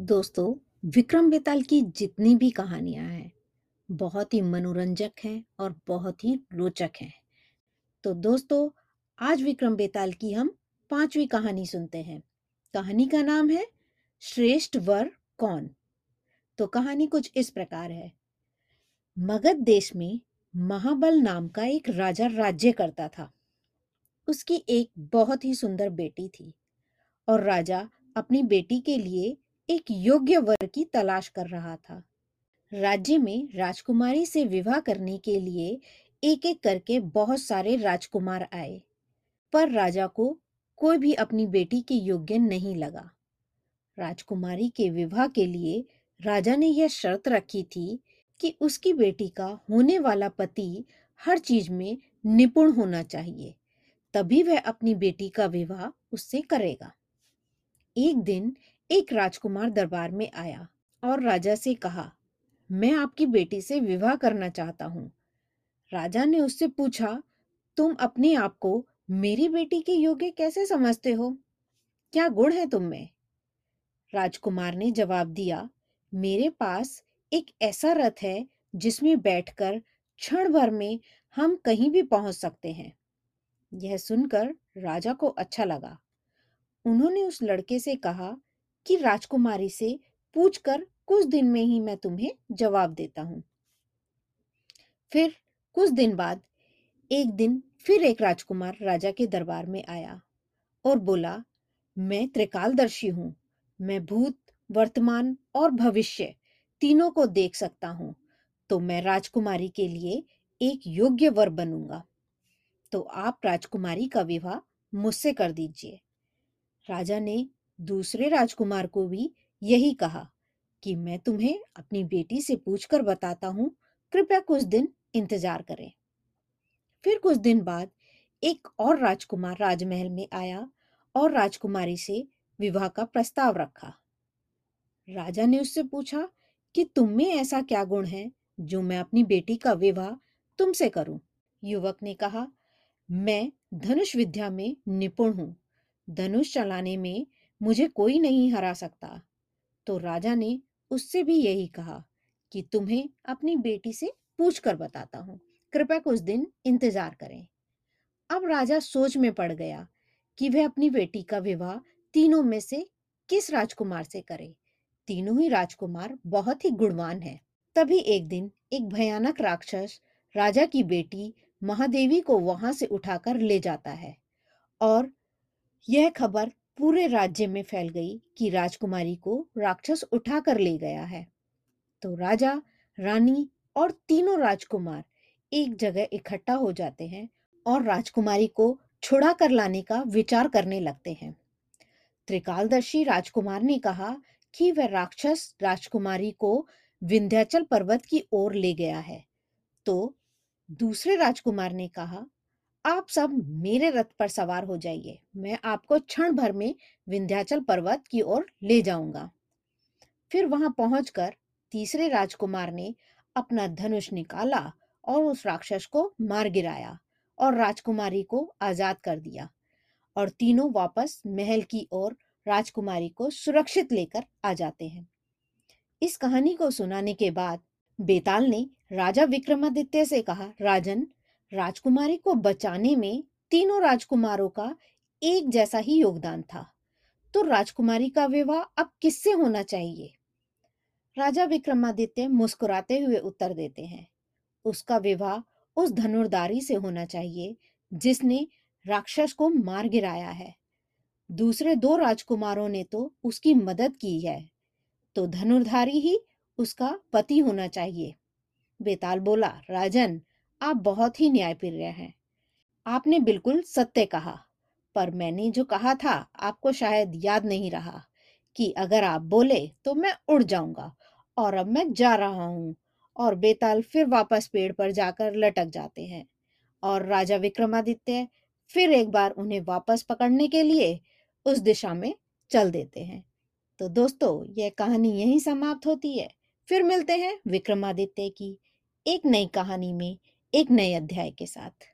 दोस्तों, विक्रम बेताल की जितनी भी कहानियाँ हैं, बहुत ही मनोरंजक हैं और बहुत ही रोचक हैं। तो दोस्तों, आज विक्रम बेताल की हम पांचवी कहानी सुनते हैं। कहानी का नाम है, श्रेष्ठ वर कौन? तो कहानी कुछ इस प्रकार है। मगध देश में महाबल नाम का एक राजा राज्य करता था। उसकी एक बहुत ही सुंदर बेटी थी और राजा अपनी बेटी के लिए एक योग्य वर की तलाश कर रहा था। राज्य में राजकुमारी से विवाह करने के लिए एक एक करके बहुत सारे राजकुमार आए, पर राजा को कोई भी अपनी बेटी के योग्य नहीं लगा। राजकुमारी के विवाह के लिए राजा ने यह शर्त रखी थी कि उसकी बेटी का होने वाला पति हर चीज़ में निपुण होना चाहिए, तभी वह अपनी बेटी का विवाह उससे करेगा। एक दिन एक राजकुमार दरबार में आया और राजा से कहा, मैं आपकी बेटी से विवाह करना चाहता हूँ। राजा ने उससे पूछा, तुम अपने आप को मेरी बेटी के योग्य कैसे समझते हो? क्या गुण है तुम में? राजकुमार ने जवाब दिया, मेरे पास एक ऐसा रथ है जिसमें बैठकर क्षण भर में हम कहीं भी पहुँच सकते हैं। यह सुनकर राजा को अच्छा लगा। उन्होंने उस लड़के से कहा कि राजकुमारी से पूछकर कुछ दिन में ही मैं तुम्हें जवाब देता हूँ। फिर कुछ दिन बाद एक दिन फिर एक राजकुमार राजा के दरबार में आया और बोला, मैं त्रिकालदर्शी हूँ, मैं भूत, वर्तमान और भविष्य तीनों को देख सकता हूँ तो मैं राजकुमारी के लिए एक योग्य वर बनूँगा। तो आप राजकुमारी का विवाह मुझसे कर दीजिए। राजा ने दूसरे राजकुमार को भी यही कहा कि मैं तुम्हें अपनी बेटी से पूछकर बताता हूँ, कृपया कुछ दिन इंतज़ार करें। फिर कुछ दिन बाद एक और राजकुमार राजमहल में आया और राजकुमारी से विवाह का प्रस्ताव रखा। राजा ने उससे पूछा कि तुम में ऐसा क्या गुण है जो मैं अपनी बेटी का विवाह तुमसे करूँ? युवक ने कहा, मैं धनुष विद्या में निपुण हूँ। धनुष चलाने में मुझे कोई नहीं हरा सकता। तो राजा ने उससे भी यही कहा कि तुम्हें अपनी बेटी से पूछ कर बताता हूँ। कृपया कुछ दिन इंतज़ार करें। अब राजा सोच में पड़ गया कि वह अपनी बेटी का विवाह तीनों में से किस राजकुमार से करे। तीनों ही राजकुमार बहुत ही गुणवान हैं। तभी एक दिन एक भयानक राक्षस राजा की बेटी महादेवी को वहाँ से उठाकर ले जाता है और यह खबर पूरे राज्य में फैल गई कि राजकुमारी को राक्षस उठा कर ले गया है। तो राजा, रानी और तीनों राजकुमार एक जगह इकट्ठा हो जाते हैं और राजकुमारी को छुड़ा कर लाने का विचार करने लगते हैं। त्रिकालदर्शी राजकुमार ने कहा कि वह राक्षस राजकुमारी को विंध्याचल पर्वत की ओर ले गया है। तो दूसरे राजकुमार ने कहा आप सब मेरे रथ पर सवार हो जाइए। मैं आपको क्षण भर में विंध्याचल पर्वत की ओर ले जाऊँगा। फिर वहाँ पहुंचकर तीसरे राजकुमार ने अपना धनुष निकाला और उस राक्षस को मार गिराया और राजकुमारी को आज़ाद कर दिया और तीनों वापस महल की ओर राजकुमारी को सुरक्षित लेकर आ जाते हैं। इस कहानी को सुनाने के बाद बेताल ने राजा विक्रमादित्य से कहा, राजन राजकुमारी को बचाने में तीनों राजकुमारों का एक जैसा ही योगदान था। तो राजकुमारी का विवाह अब किससे होना चाहिए? राजा विक्रमादित्य मुस्कुराते हुए उत्तर देते हैं। उसका विवाह उस धनुर्धारी से होना चाहिए, जिसने राक्षस को मार गिराया है। दूसरे दो राजकुमारों ने तो उसकी मदद की है। तो धनुर्धारी ही उसका पति होना चाहिए। बेताल बोला, राजन आप बहुत ही न्यायप्रिय हैं। आपने बिल्कुल सत्य कहा, पर मैंने जो कहा था, आपको शायद याद नहीं रहा कि अगर आप बोले तो मैं उड़ जाऊँगा और अब मैं जा रहा हूँ और बेताल फिर वापस पेड़ पर जाकर लटक जाते हैं और राजा विक्रमादित्य फिर एक बार उन्हें वापस पकड़ने के लिए उस दिशा में चल देते हैं। तो दोस्तों, यह कहानी यहीं समाप्त होती है। फिर मिलते हैं विक्रमादित्य की एक नई कहानी में। एक नए अध्याय के साथ।